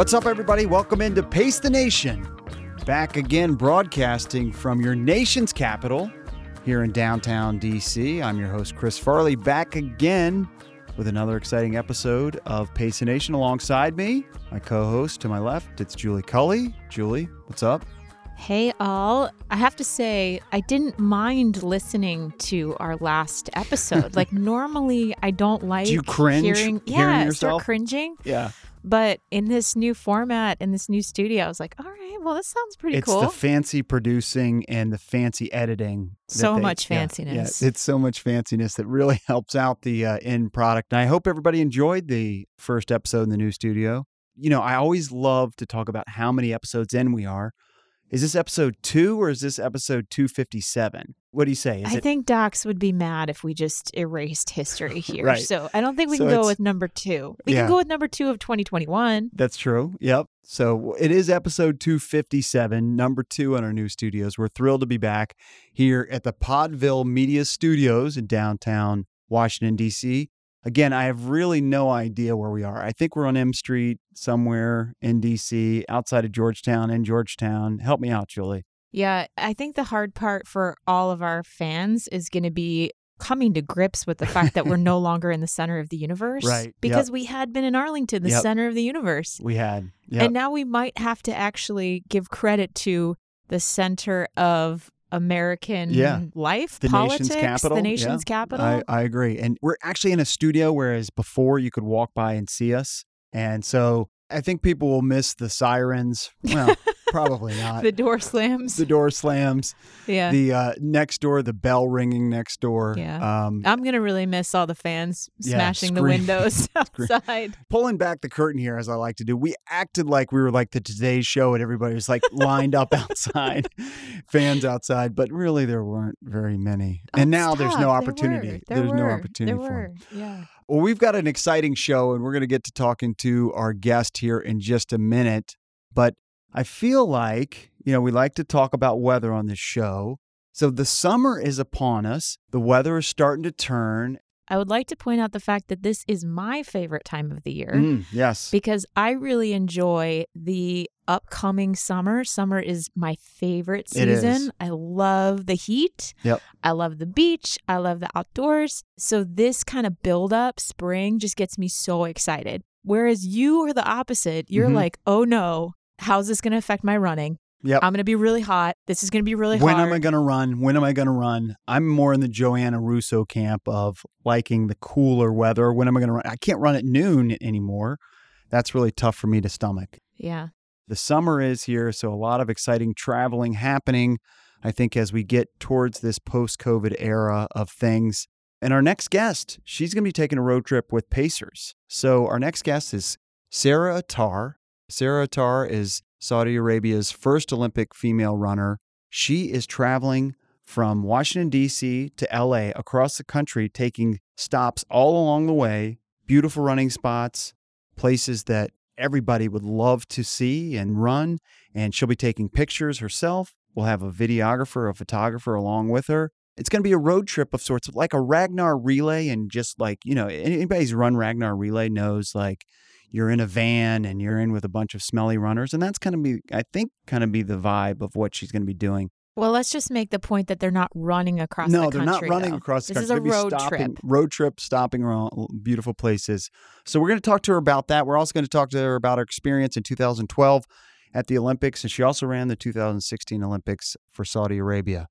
What's up, everybody? Welcome into Pace the Nation. Back again, broadcasting from your nation's capital here in downtown DC. I'm your host, Chris Farley, back again with another exciting episode of Pace the Nation alongside me. My co host to my left, it's Julie Culley. Julie, what's up? Hey, all. I have to say, I didn't mind listening to our last episode. like, normally, I don't like Do you cringe hearing, yeah, hearing yourself? start cringing. Yeah. But in this new format, in this new studio, I was like, all right, well, this sounds pretty it's cool. It's the fancy producing and the fancy editing. So they- much yeah, fanciness. Yeah, it's so much fanciness that really helps out the uh, end product. And I hope everybody enjoyed the first episode in the new studio. You know, I always love to talk about how many episodes in we are. Is this episode two or is this episode 257? What do you say? Is I it think Docs would be mad if we just erased history here. Right. So I don't think we So can go it's- with number two. We Yeah. can go with number two of 2021. That's true. Yep. So it is episode 257, number two in our new studios. We're thrilled to be back here at the Podville Media Studios in downtown Washington, D.C. Again, I have really no idea where we are. I think we're on M Street somewhere in D.C., outside of Georgetown, in Georgetown. Help me out, Julie. Yeah, I think the hard part for all of our fans is going to be coming to grips with the fact that we're no longer in the center of the universe. Right, yep. Because we had been in Arlington, the Yep. center of the universe. We had. Yep. And now we might have to actually give credit to the center of American Yeah. life, the politics, nation's capital. the nation's yeah, capital. I, I agree. And we're actually in a studio, whereas before you could walk by and see us. And so I think people will miss the sirens. Well, probably not. the door slams. the door slams. yeah. The uh, next door, the bell ringing next door. Yeah. Um, I'm going to really miss all the fans Yeah, smashing the windows outside. pulling back the curtain here, as I like to do, we acted like we were like the Today Show, and everybody was like lined up outside, fans outside, but really there weren't very many. Oh, and now there's stop. no There opportunity. were. There there's no opportunity There for 'em. were. Yeah. Well, we've got an exciting show, and we're going to get to talking to our guest here in just a minute. But I feel like, you know, we like to talk about weather on this show. So the summer is upon us, the weather is starting to turn. I would like to point out the fact that this is my favorite time of the year Mm, yes. because I really enjoy the upcoming summer. Summer is my favorite season. I love the heat. Yep. I love the beach. I love the outdoors. So this kind of build up spring just gets me so excited. Whereas you are the opposite. You're Mhm. like, oh no, how's this going to affect my running? Yep. I'm going to be really hot. This is going to be really hot. when hard. am I going to run? When am I going to run? I'm more in the Joanna Russo camp of liking the cooler weather. When am I going to run? I can't run at noon anymore. That's really tough for me to stomach. yeah. The summer is here, so a lot of exciting traveling happening. I think as we get towards this post COVID era of things. And our next guest, she's going to be taking a road trip with Pacers. So our next guest is Sarah Attar. Sarah Attar is Saudi Arabia's first Olympic female runner. She is traveling from Washington, D.C. to LA across the country, taking stops all along the way, beautiful running spots, places that everybody would love to see and run. And she'll be taking pictures herself. We'll have a videographer, a photographer along with her. It's going to be a road trip of sorts, like a Ragnar relay. And just like, you know, anybody who's run Ragnar relay knows like you're in a van and you're in with a bunch of smelly runners. And that's kind of be, I think, kind of be the vibe of what she's going to be doing. Well, let's just make the point that they're not running across no, the they're country. not running though. across the This country. is a road stopping, trip. Road trip, stopping around beautiful places. So we're going to talk to her about that. We're also going to talk to her about her experience in 2012 at the Olympics, and she also ran the 2016 Olympics for Saudi Arabia.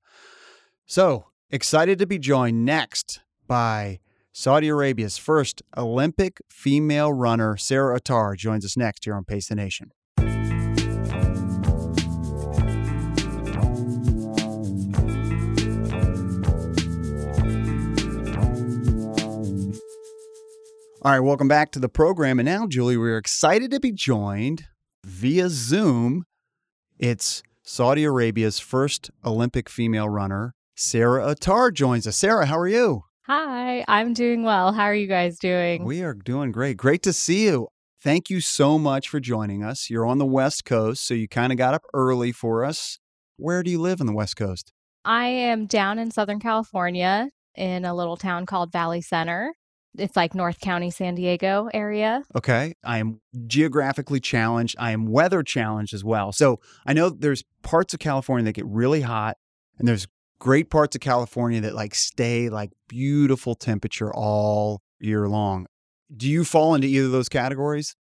So excited to be joined next by Saudi Arabia's first Olympic female runner, Sarah Attar, joins us next here on Pace the Nation. All right, welcome back to the program. And now, Julie, we're excited to be joined via Zoom. It's Saudi Arabia's first Olympic female runner, Sarah Attar, joins us. Sarah, how are you? Hi, I'm doing well. How are you guys doing? We are doing great. Great to see you. Thank you so much for joining us. You're on the West Coast, so you kind of got up early for us. Where do you live on the West Coast? I am down in Southern California in a little town called Valley Center. It's like North County, San Diego area. Okay. I am geographically challenged. I am weather challenged as well. So I know there's parts of California that get really hot, and there's great parts of California that like stay like beautiful temperature all year long. Do you fall into either of those categories?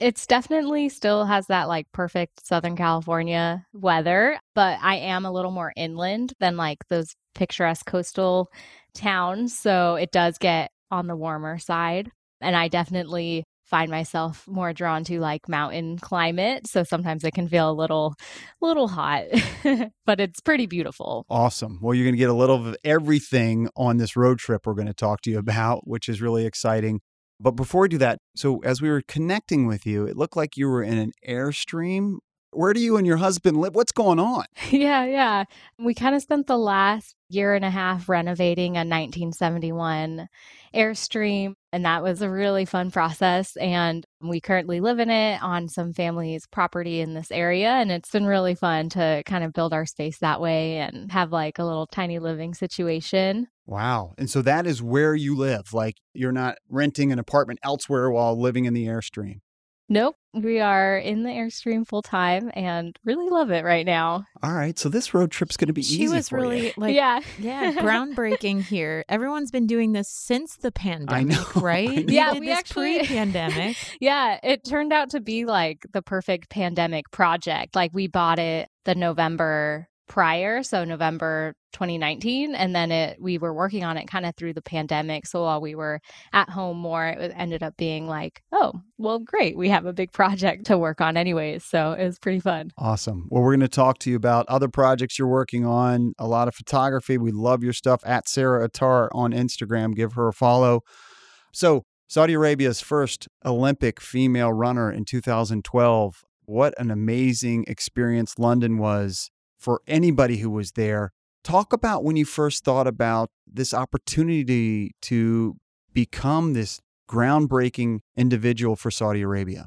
It's definitely still has that like perfect Southern California weather, but I am a little more inland than like those picturesque coastal towns. So it does get on the warmer side. And I definitely find myself more drawn to like mountain climate. So sometimes it can feel a little little hot but it's pretty beautiful. Awesome. Well you're going to get a little of everything on this road trip we're going to talk to you about which is really exciting. But before we do that, so as we were connecting with you, it looked like you were in an Airstream. Where do you and your husband live? What's going on? Yeah, yeah. We kind of spent the last year and a half renovating a 1971 Airstream, and that was a really fun process. And we currently live in it on some family's property in this area, and it's been really fun to kind of build our space that way and have like a little tiny living situation. Wow. And so that is where you live. Like you're not renting an apartment elsewhere while living in the Airstream. Nope. We are in the Airstream full time and really love it right now. All right. So this road trip's going to be she easy. She was really you. like, yeah, yeah, groundbreaking here. Everyone's been doing this since the pandemic, I know, right? I know. Yeah, we, we actually pre-pandemic. yeah, it turned out to be like the perfect pandemic project. Like we bought it the November prior, so November 2019, and then it we were working on it kind of through the pandemic. So while we were at home more, it ended up being like, oh, well, great, we have a big project to work on anyways. So it was pretty fun. Awesome. Well, we're going to talk to you about other projects you're working on, a lot of photography. We love your stuff at Sarah Attar on Instagram. Give her a follow. So Saudi Arabia's first Olympic female runner in 2012. What an amazing experience London was for anybody who was there. Talk about when you first thought about this opportunity to become this groundbreaking individual for Saudi Arabia.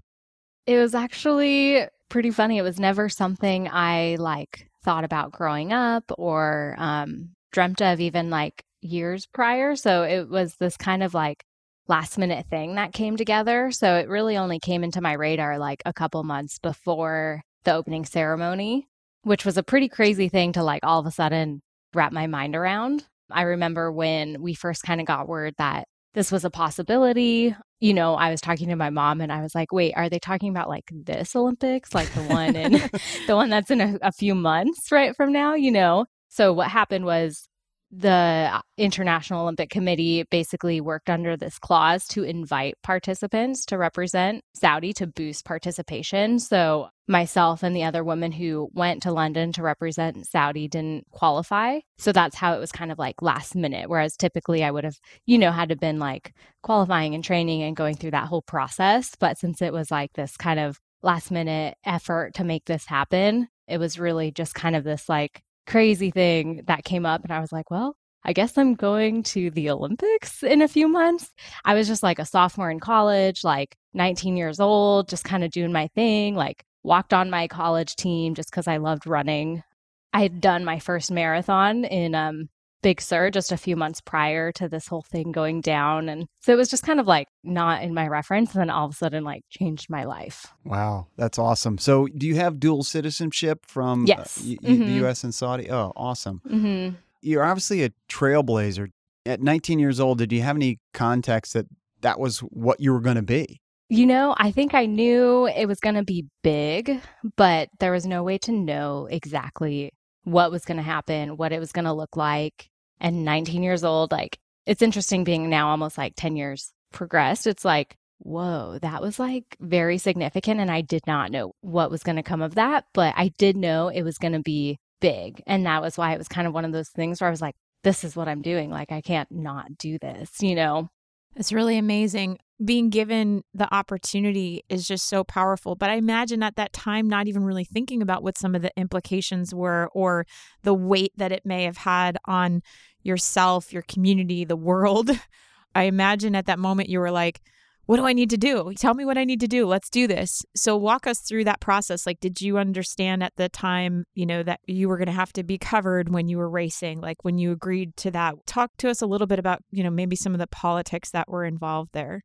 It was actually pretty funny. It was never something I like thought about growing up or um, dreamt of even like years prior. So it was this kind of like last minute thing that came together. So it really only came into my radar like a couple months before the opening ceremony which was a pretty crazy thing to like all of a sudden wrap my mind around. I remember when we first kind of got word that this was a possibility. You know, I was talking to my mom and I was like, wait, are they talking about like this Olympics? Like the one in the one that's in a, a few months right from now, you know? So what happened was the uh, International Olympic Committee basically worked under this clause to invite participants to represent Saudi to boost participation. So, myself and the other woman who went to London to represent Saudi didn't qualify. So, that's how it was kind of like last minute. Whereas typically I would have, you know, had to been like qualifying and training and going through that whole process. But since it was like this kind of last minute effort to make this happen, it was really just kind of this like crazy thing that came up. And I was like, well, I guess I'm going to the Olympics in a few months. I was just like a sophomore in college, like 19 years old, just kind of doing my thing, like walked on my college team just because I loved running. I had done my first marathon in um, Big Sur just a few months prior to this whole thing going down. And so it was just kind of like not in my reference. And then all of a sudden, like changed my life. Wow. That's awesome. So do you have dual citizenship from uh, yes. uh, mm-hmm. the US and Saudi? Oh, awesome. Mm-hmm. You're obviously a trailblazer. At 19 years old, did you have any context that that was what you were going to be? You know, I think I knew it was going to be big, but there was no way to know exactly what was going to happen, what it was going to look like and 19 years old, like it's interesting being now almost like 10 years progressed. It's like, whoa, that was like very significant. And I did not know what was going to come of that, but I did know it was going to be big. And that was why it was kind of one of those things where I was like, this is what I'm doing. Like, I can't not do this, you know? It's really amazing. Being given the opportunity is just so powerful. But I imagine at that time, not even really thinking about what some of the implications were or the weight that it may have had on yourself, your community, the world. I imagine at that moment you were like, what do I need to do? Tell me what I need to do. Let's do this. So walk us through that process. Like, did you understand at the time, you know, that you were going to have to be covered when you were racing? Like when you agreed to that, talk to us a little bit about, you know, maybe some of the politics that were involved there.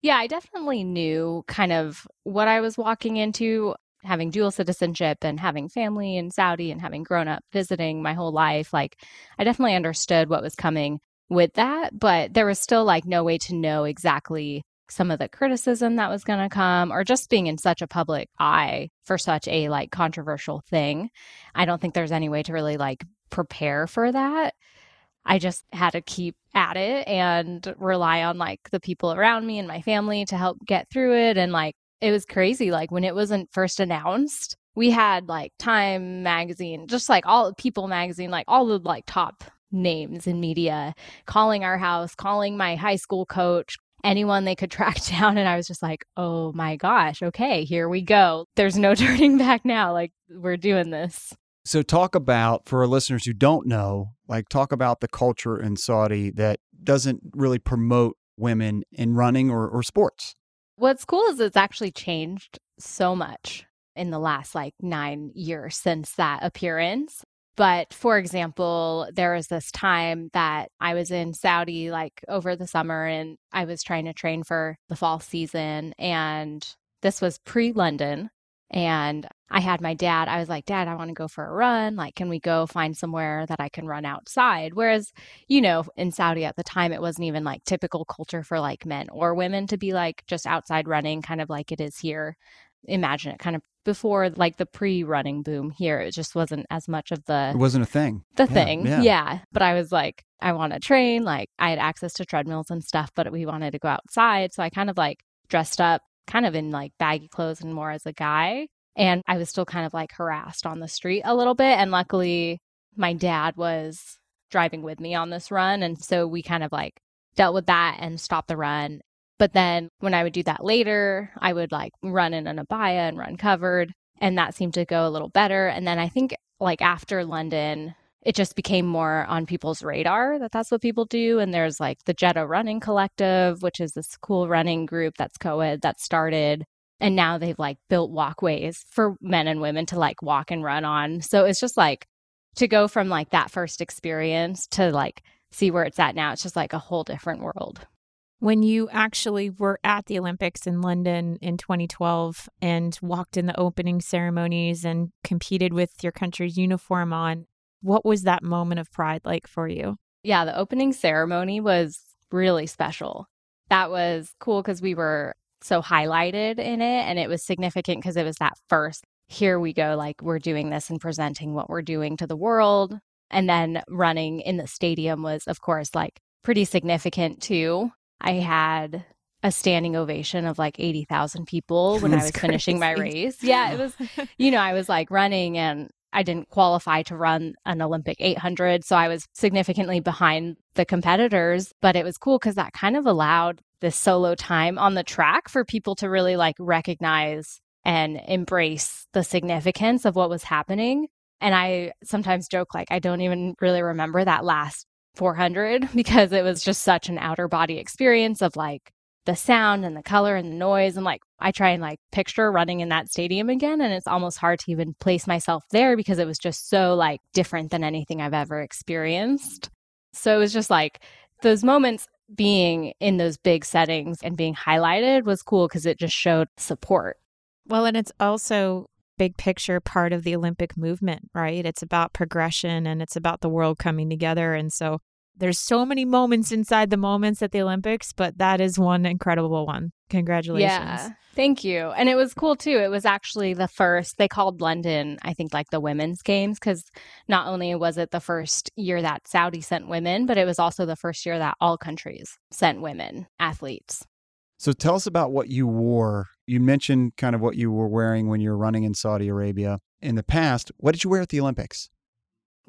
Yeah, I definitely knew kind of what I was walking into having dual citizenship and having family in Saudi and having grown up visiting my whole life. Like, I definitely understood what was coming with that, but there was still like no way to know exactly some of the criticism that was going to come or just being in such a public eye for such a like controversial thing. I don't think there's any way to really like prepare for that. I just had to keep at it and rely on like the people around me and my family to help get through it and like it was crazy like when it wasn't first announced we had like time magazine just like all people magazine like all the like top names in media calling our house calling my high school coach anyone they could track down. And I was just like, oh my gosh, okay, here we go. There's no turning back now. Like, we're doing this. So, talk about for our listeners who don't know, like, talk about the culture in Saudi that doesn't really promote women in running or, or sports. What's cool is it's actually changed so much in the last like nine years since that appearance. But for example, there was this time that I was in Saudi like over the summer and I was trying to train for the fall season. And this was pre London. And I had my dad, I was like, Dad, I want to go for a run. Like, can we go find somewhere that I can run outside? Whereas, you know, in Saudi at the time, it wasn't even like typical culture for like men or women to be like just outside running, kind of like it is here imagine it kind of before like the pre-running boom here it just wasn't as much of the it wasn't a thing. the yeah, thing. yeah. yeah. But i was like i want to train like i had access to treadmills and stuff but we wanted to go outside so i kind of like dressed up kind of in like baggy clothes and more as a guy and i was still kind of like harassed on the street a little bit and luckily my dad was driving with me on this run and so we kind of like dealt with that and stopped the run but then when I would do that later, I would like run in an abaya and run covered. And that seemed to go a little better. And then I think like after London, it just became more on people's radar that that's what people do. And there's like the Jeddah Running Collective, which is this cool running group that's co ed that started. And now they've like built walkways for men and women to like walk and run on. So it's just like to go from like that first experience to like see where it's at now. It's just like a whole different world when you actually were at the Olympics in London in 2012 and walked in the opening ceremonies and competed with your country's uniform on, what was that moment of pride like for you? Yeah, the opening ceremony was really special. That was cool because we were so highlighted in it and it was significant because it was that first here we go like we're doing this and presenting what we're doing to the world and then running in the stadium was of course like pretty significant too I had a standing ovation of like 80,000 people when I was crazy. finishing my race. Yeah, it was, you know, I was like running and I didn't qualify to run an Olympic 800. So I was significantly behind the competitors, but it was cool because that kind of allowed this solo time on the track for people to really like recognize and embrace the significance of what was happening. And I sometimes joke, like, I don't even really remember that last 400 because it was just such an outer body experience of like the sound and the color and the noise and like I try and like picture running in that stadium again and it's almost hard to even place myself there because it was just so like different than anything I've ever experienced. So it was just like those moments being in those big settings and being highlighted was cool because it just showed support. Well, and it's also big picture part of the Olympic movement, right? It's about progression and it's about the world coming together. And so there's so many moments inside the moments at the Olympics, but that is one incredible one. Congratulations. Yeah. Thank you. And it was cool too. It was actually the first, they called London, I think, like the women's games, because not only was it the first year that Saudi sent women, but it was also the first year that all countries sent women athletes. So tell us about what you wore. You mentioned kind of what you were wearing when you were running in Saudi Arabia in the past. What did you wear at the Olympics?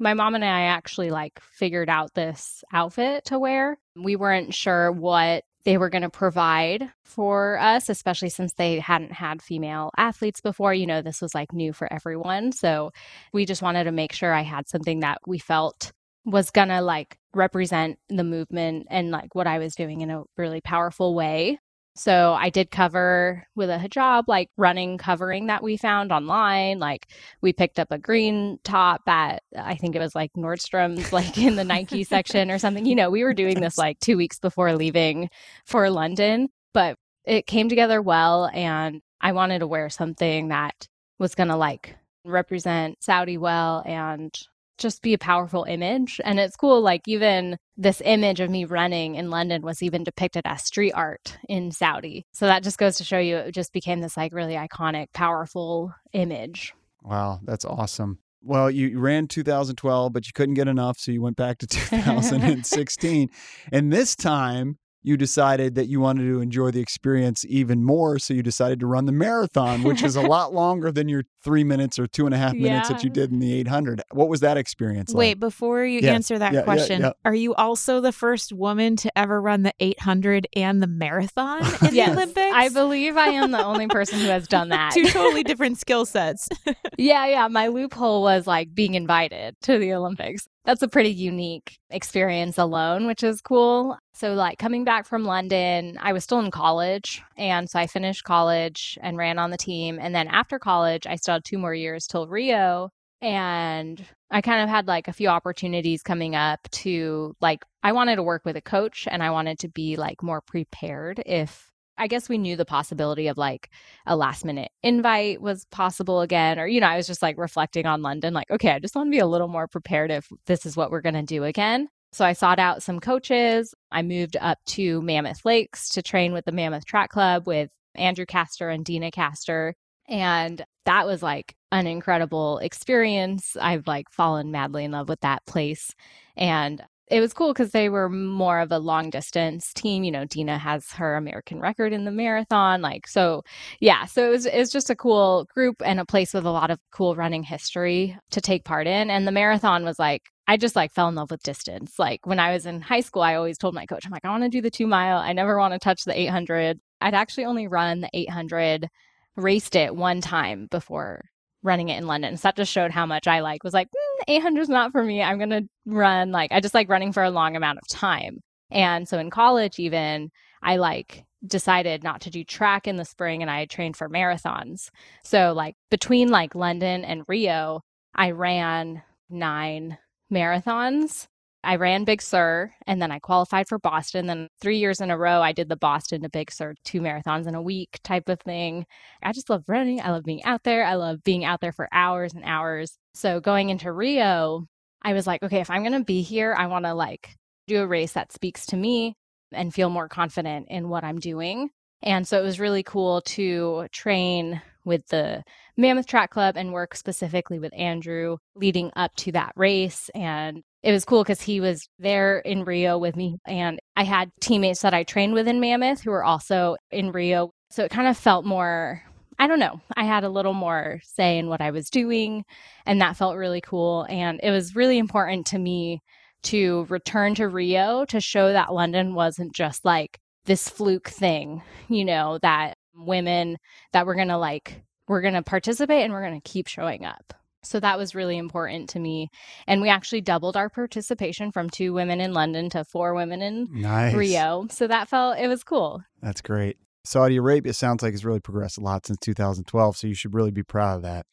My mom and I actually like figured out this outfit to wear. We weren't sure what they were going to provide for us, especially since they hadn't had female athletes before. You know, this was like new for everyone. So we just wanted to make sure I had something that we felt was going to like represent the movement and like what I was doing in a really powerful way. So I did cover with a hijab, like running covering that we found online. Like we picked up a green top at, I think it was like Nordstrom's, like in the Nike section or something. You know, we were doing this like two weeks before leaving for London, but it came together well. And I wanted to wear something that was going to like represent Saudi well and just be a powerful image. And it's cool, like, even this image of me running in London was even depicted as street art in Saudi. So that just goes to show you it just became this, like, really iconic, powerful image. Wow, that's awesome. Well, you ran 2012, but you couldn't get enough. So you went back to 2016. and this time, you decided that you wanted to enjoy the experience even more. So you decided to run the marathon, which is a lot longer than your three minutes or two and a half minutes yeah. that you did in the 800. What was that experience like? Wait, before you yeah. answer that yeah, question, are you also the first woman to ever run the 800 and the marathon in yes, the Olympics? I believe I am the only person who has done that. Two totally different skill sets. yeah, yeah. My loophole was like being invited to the Olympics that's a pretty unique experience alone, which is cool. So, like coming back from London, I was still in college. And so I finished college and ran on the team. And then after college, I still had two more years till Rio. And I kind of had like a few opportunities coming up to like, I wanted to work with a coach and I wanted to be like more prepared if I guess we knew the possibility of like a last minute invite was possible again. Or, you know, I was just like reflecting on London, like, okay, I just want to be a little more prepared if this is what we're going to do again. So I sought out some coaches. I moved up to Mammoth Lakes to train with the Mammoth Track Club with Andrew Kastor and Deena Kastor. And that was like an incredible experience. I've like fallen madly in love with that place. And it was cool because they were more of a long distance team. You know, Deena has her American record in the marathon. Like, so yeah, so it was, it was just a cool group and a place with a lot of cool running history to take part in. And the marathon was like, I just like fell in love with distance. Like when I was in high school, I always told my coach, I'm like, I want to do the two mile. I never want to touch the 800. I'd actually only run the 800, raced it one time before running it in London. So that just showed how much I like was like, mm, 800 is not for me. I'm going to run like, I just like running for a long amount of time. And so in college, even I like decided not to do track in the spring and I trained for marathons. So like between like London and Rio, I ran nine marathons I ran Big Sur and then I qualified for Boston. Then three years in a row, I did the Boston to Big Sur, two marathons in a week type of thing. I just love running. I love being out there. I love being out there for hours and hours. So going into Rio, I was like, okay, if I'm going to be here, I want to like do a race that speaks to me and feel more confident in what I'm doing. And so it was really cool to train with the Mammoth Track Club and work specifically with Andrew leading up to that race. And it was cool because he was there in Rio with me. And I had teammates that I trained with in Mammoth who were also in Rio. So it kind of felt more, I don't know, I had a little more say in what I was doing. And that felt really cool. And it was really important to me to return to Rio to show that London wasn't just like this fluke thing, you know, that women that we're going to like, we're going to participate and we're going to keep showing up. So that was really important to me. And we actually doubled our participation from two women in London to four women in nice. Rio. So that felt, it was cool. That's great. Saudi Arabia sounds like it's really progressed a lot since 2012. So you should really be proud of that.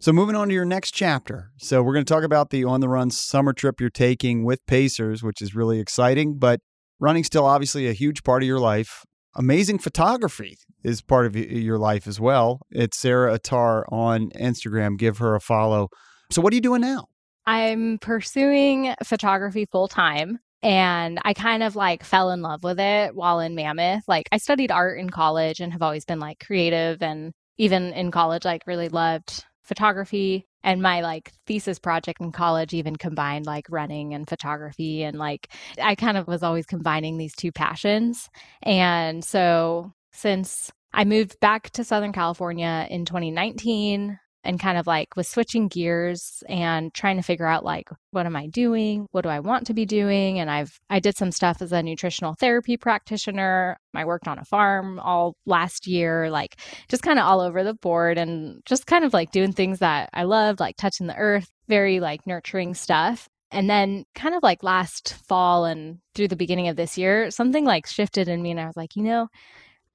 So moving on to your next chapter. So we're going to talk about the on the run summer trip you're taking with Pacers, which is really exciting, but running still obviously a huge part of your life amazing photography is part of your life as well. It's Sarah Attar on Instagram. Give her a follow. So, what are you doing now? I'm pursuing photography full time. And I kind of like fell in love with it while in Mammoth. Like, I studied art in college and have always been like creative. And even in college, like, really loved photography and my like thesis project in college even combined like running and photography and like i kind of was always combining these two passions. And so since i moved back to southern california in 2019 and kind of like was switching gears and trying to figure out like what am I doing? What do I want to be doing? And I've I did some stuff as a nutritional therapy practitioner. I worked on a farm all last year, like just kind of all over the board and just kind of like doing things that I loved, like touching the earth, very like nurturing stuff. And then kind of like last fall and through the beginning of this year, something like shifted in me and I was like, you know,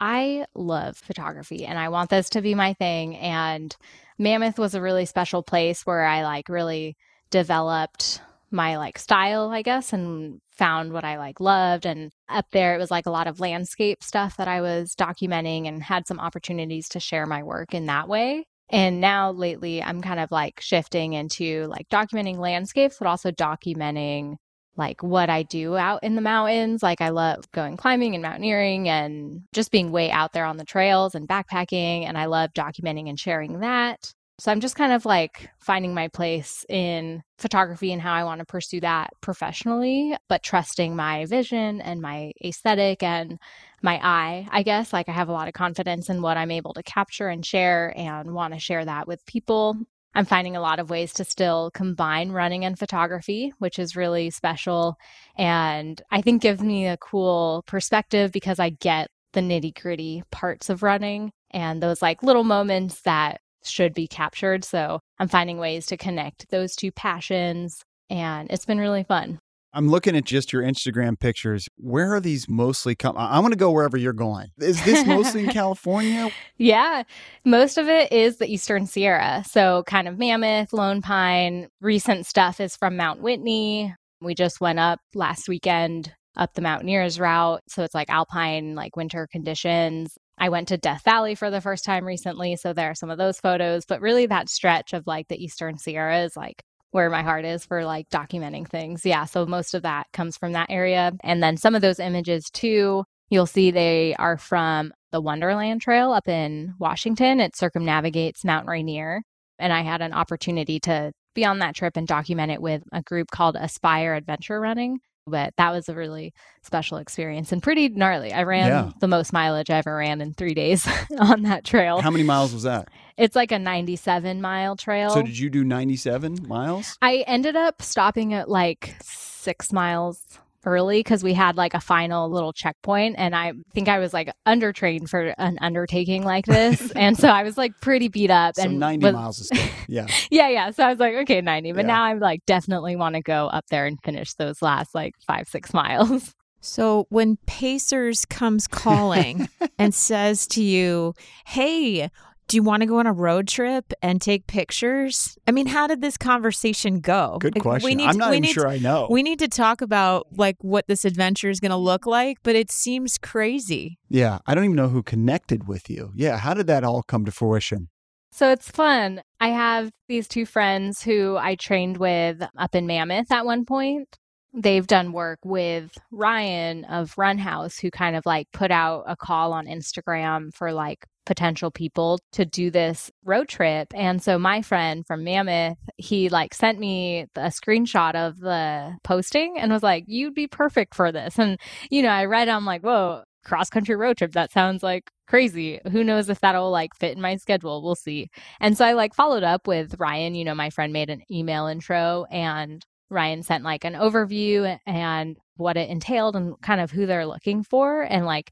I love photography and I want this to be my thing. And Mammoth was a really special place where I like really developed my like style, I guess, and found what I like loved. And up there, it was like a lot of landscape stuff that I was documenting and had some opportunities to share my work in that way. And now lately, I'm kind of like shifting into like documenting landscapes, but also documenting like what I do out in the mountains. Like I love going climbing and mountaineering and just being way out there on the trails and backpacking. And I love documenting and sharing that. So I'm just kind of like finding my place in photography and how I want to pursue that professionally, but trusting my vision and my aesthetic and my eye, I guess. Like I have a lot of confidence in what I'm able to capture and share and want to share that with people. I'm finding a lot of ways to still combine running and photography, which is really special. And I think gives me a cool perspective because I get the nitty gritty parts of running and those like little moments that should be captured. So I'm finding ways to connect those two passions. And it's been really fun. I'm looking at just your Instagram pictures. Where are these mostly come? I want to go wherever you're going. Is this mostly in California? Yeah, most of it is the Eastern Sierra. So kind of Mammoth, Lone Pine. Recent stuff is from Mount Whitney. We just went up last weekend up the Mountaineers route. So it's like alpine, like winter conditions. I went to Death Valley for the first time recently. So there are some of those photos. But really, that stretch of like the Eastern Sierra is like where my heart is for like documenting things. Yeah. So most of that comes from that area. And then some of those images too, you'll see they are from the Wonderland Trail up in Washington. It circumnavigates Mount Rainier. And I had an opportunity to be on that trip and document it with a group called Aspire Adventure Running. But that was a really special experience and pretty gnarly. I ran yeah. the most mileage I ever ran in three days on that trail. How many miles was that? It's like a 97 mile trail. So, did you do 97 miles? I ended up stopping at like six miles early because we had like a final little checkpoint and I think I was like undertrained for an undertaking like this. and so I was like pretty beat up so and 90 was, miles is good. Yeah. yeah, yeah. So I was like, okay, 90. But yeah. now I'm like definitely want to go up there and finish those last like five, six miles. So when Pacers comes calling and says to you, "Hey, do you want to go on a road trip and take pictures? I mean, how did this conversation go? Good question. We need, I'm not even sure I know. We need to talk about like what this adventure is going to look like, but it seems crazy. Yeah, I don't even know who connected with you. Yeah, how did that all come to fruition? So it's fun. I have these two friends who I trained with up in Mammoth at one point they've done work with Ryan of Run House, who kind of like put out a call on Instagram for like potential people to do this road trip. And so my friend from Mammoth, he like sent me a screenshot of the posting and was like, you'd be perfect for this. And, you know, I read, I'm like, whoa, cross country road trip. That sounds like crazy. Who knows if that'll like fit in my schedule? We'll see. And so I like followed up with Ryan. You know, my friend made an email intro and Ryan sent like an overview and what it entailed and kind of who they're looking for. And like,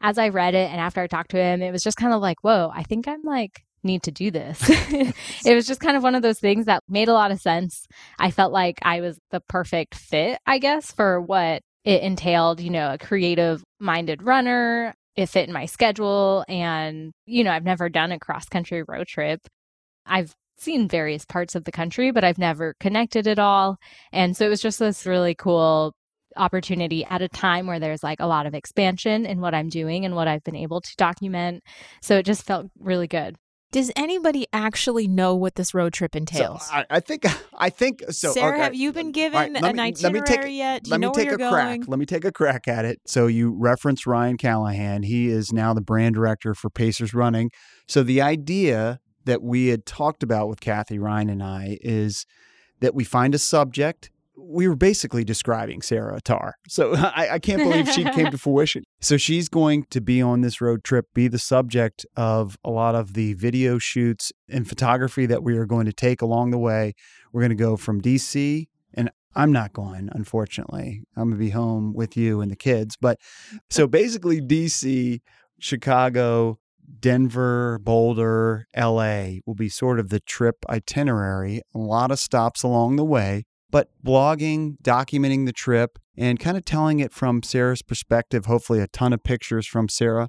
as I read it and after I talked to him, it was just kind of like, whoa, I think I'm like, need to do this. it was just kind of one of those things that made a lot of sense. I felt like I was the perfect fit, I guess, for what it entailed, you know, a creative minded runner. It fit in my schedule. And, you know, I've never done a cross country road trip. I've seen various parts of the country, but I've never connected at all. And so it was just this really cool opportunity at a time where there's like a lot of expansion in what I'm doing and what I've been able to document. So it just felt really good. Does anybody actually know what this road trip entails? So I, I, think I think so. Sarah, okay. have you been given right, an me, itinerary take, yet? Do let me take a going? crack. Let me take a crack at it. So you reference Ryan Callahan. He is now the brand director for Pacers Running. So the idea that we had talked about with Kathy Ryan and I is that we find a subject. We were basically describing Sarah Attar. So I, I can't believe she came to fruition. So she's going to be on this road trip, be the subject of a lot of the video shoots and photography that we are going to take along the way. We're going to go from DC and I'm not going, unfortunately. I'm going to be home with you and the kids. But so basically, DC, Chicago, Denver, Boulder, LA will be sort of the trip itinerary. A lot of stops along the way, but blogging, documenting the trip, and kind of telling it from Sarah's perspective, hopefully, a ton of pictures from Sarah.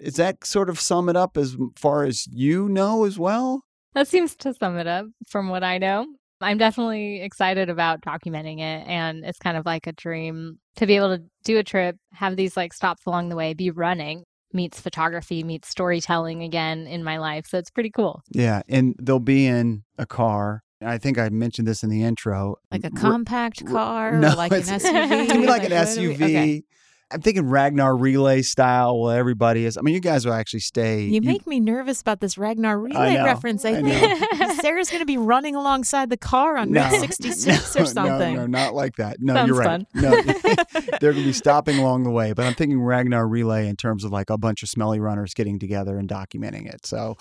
Is that sort of sum it up as far as you know as well? That seems to sum it up from what I know. I'm definitely excited about documenting it. And it's kind of like a dream to be able to do a trip, have these like stops along the way, be running, meets photography, meets storytelling again in my life. So it's pretty cool. Yeah. And they'll be in a car. I think I mentioned this in the intro. Like a compact car, no, or like an SUV. It's gonna be like, an are we- SUV. okay. I'm thinking Ragnar relay style. Well, everybody is. I mean, you guys will actually stay. You make me nervous about this Ragnar relay know, reference. I, I think Sarah's going to be running alongside the car on Route 66 no, or something. No, no, not like that. No, Sounds you're right. fun. No, they're going to be stopping along the way. But I'm thinking Ragnar relay in terms of like a bunch of smelly runners getting together and documenting it. So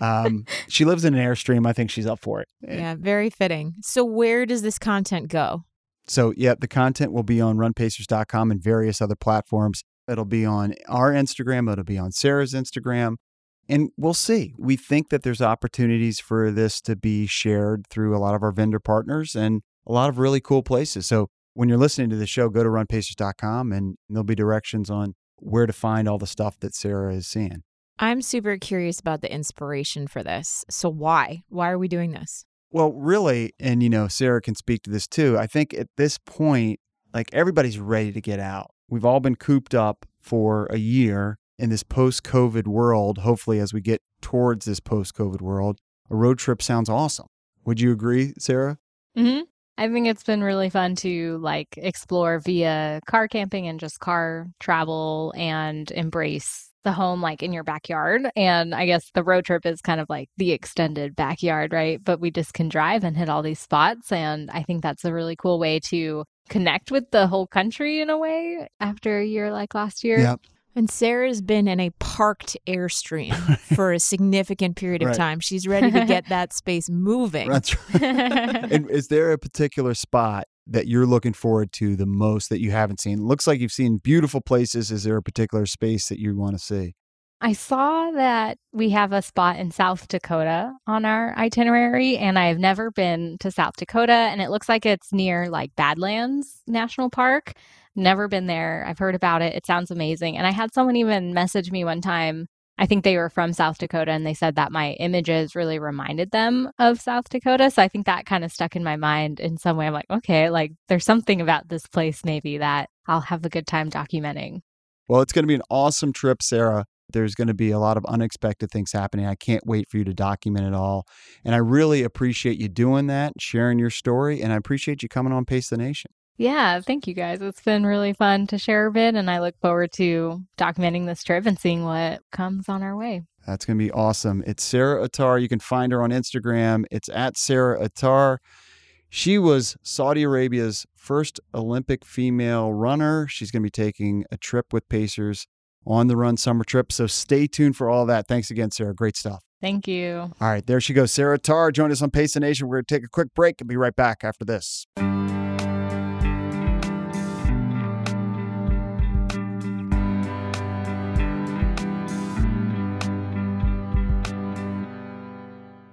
um, she lives in an airstream. I think she's up for it. Yeah, very fitting. So, where does this content go? So, yeah, the content will be on runpacers.com and various other platforms. It'll be on our Instagram, it'll be on Sarah's Instagram, and we'll see. We think that there's opportunities for this to be shared through a lot of our vendor partners and a lot of really cool places. So, when you're listening to the show, go to runpacers.com and there'll be directions on where to find all the stuff that Sarah is seeing. I'm super curious about the inspiration for this. So, why? Why are we doing this? Well, really, and you know, Sarah can speak to this too. I think at this point, like everybody's ready to get out. We've all been cooped up for a year in this post COVID world. Hopefully, as we get towards this post COVID world, a road trip sounds awesome. Would you agree, Sarah? hmm I think it's been really fun to like explore via car camping and just car travel and embrace the home like in your backyard. And I guess the road trip is kind of like the extended backyard, right? But we just can drive and hit all these spots. And I think that's a really cool way to connect with the whole country in a way after a year like last year. Yep. And Sarah's been in a parked airstream for a significant period of Right. time. She's ready to get that space moving. That's right. and is there a particular spot that you're looking forward to the most that you haven't seen? Looks like you've seen beautiful places. Is there a particular space that you want to see? I saw that we have a spot in South Dakota on our itinerary, and I've never been to South Dakota, and it looks like it's near like Badlands National Park. Never been there. I've heard about it. It sounds amazing. And I had someone even message me one time. I think they were from South Dakota, and they said that my images really reminded them of South Dakota. So I think that kind of stuck in my mind in some way. I'm like, okay, like there's something about this place maybe that I'll have a good time documenting. Well, it's going to be an awesome trip, Sarah. There's going to be a lot of unexpected things happening. I can't wait for you to document it all. And I really appreciate you doing that, sharing your story, and I appreciate you coming on Pace the Nation. Yeah, thank you guys. It's been really fun to share a bit, and I look forward to documenting this trip and seeing what comes on our way. That's going to be awesome. It's Sarah Attar. You can find her on Instagram. It's at Sarah Attar. She was Saudi Arabia's first Olympic female runner. She's going to be taking a trip with Pacers on the Run Summer Trip. So stay tuned for all that. Thanks again, Sarah. Great stuff. Thank you. All right, there she goes. Sarah Attar joined us on Pace the Nation. We're going to take a quick break and be right back after this.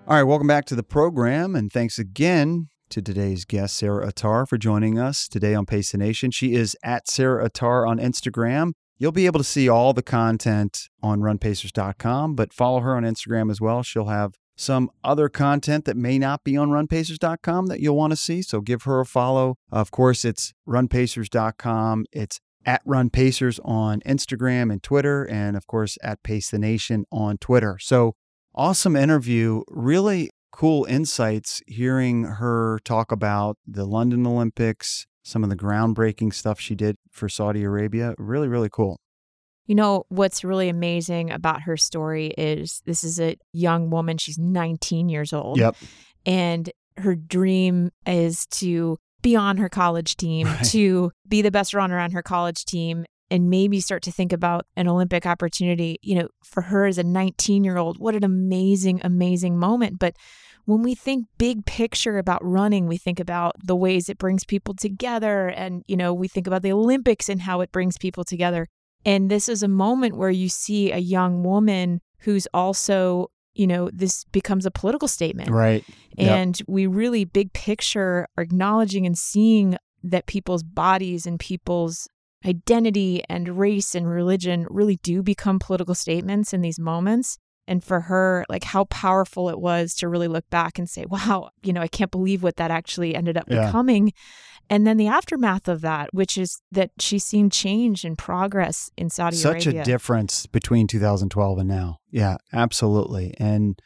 All right, welcome back to the program, and thanks again to today's guest, Sarah Attar, for joining us today on Pace the Nation. She is at Sarah Attar on Instagram. You'll be able to see all the content on runpacers.com, but follow her on Instagram as well. She'll have some other content that may not be on runpacers.com that you'll want to see. So give her a follow. Of course, it's runpacers.com. It's at runpacers on Instagram and Twitter, and of course, at Pace the Nation on Twitter. So awesome interview. Really cool insights hearing her talk about the London Olympics, some of the groundbreaking stuff she did for Saudi Arabia. Really, really cool. You know, what's really amazing about her story is this is a young woman. She's 19 years old. Yep. And her dream is to be on her college team, Right. to be the best runner on her college team, and maybe start to think about an Olympic opportunity. You know, for her as a 19 year old, what an amazing, amazing moment. But when we think big picture about running, we think about the ways it brings people together. And, you know, we think about the Olympics and how it brings people together. And this is a moment where you see a young woman who's also, you know, this becomes a political statement. Right. Yep. And we really, big picture, are acknowledging and seeing that people's bodies and people's identity and race and religion really do become political statements in these moments. And for her, like how powerful it was to really look back and say, wow, you know, I can't believe what that actually ended up Yeah. becoming. And then the aftermath of that, which is that she's seen change and progress in Saudi Such Arabia. Such a difference between 2012 and now. Yeah, absolutely. And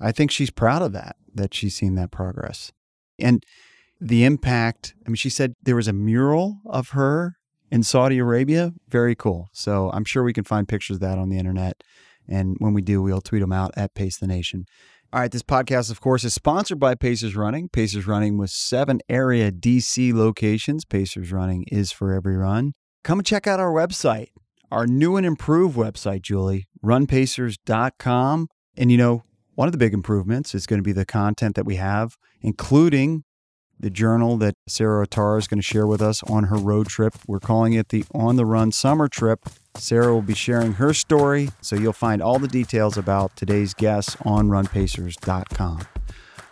I think she's proud of that, that she's seen that progress. And the impact, I mean, she said there was a mural of her in Saudi Arabia. Very cool. So I'm sure we can find pictures of that on the internet. And when we do, we'll tweet them out at Pace the Nation. All right, this podcast, of course, is sponsored by Pacers Running. Pacers Running with seven area DC locations. Pacers Running is for every run. Come and check out our website, our new and improved website, Julie, runpacers.com. And you know, one of the big improvements is going to be the content that we have, including the journal that Sarah Attar is going to share with us on her road trip. We're calling it the On the Run Summer Trip. Sarah will be sharing her story, so you'll find all the details about today's guests on runpacers.com.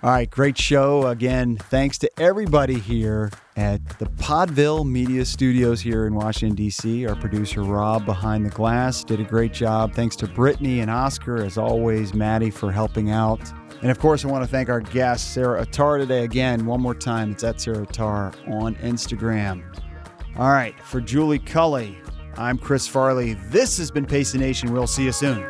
All right, great show. Again, thanks to everybody here at the Podville Media Studios here in Washington, D.C. Our producer, Rob, behind the glass, did a great job. Thanks to Brittany and Oscar, as always, Maddie, for helping out. And of course, I want to thank our guest, Sarah Attar, today. Again, one more time, it's at Sarah Attar on Instagram. All right, for Julie Culley, I'm Chris Farley. This has been Pace Nation. We'll see you soon.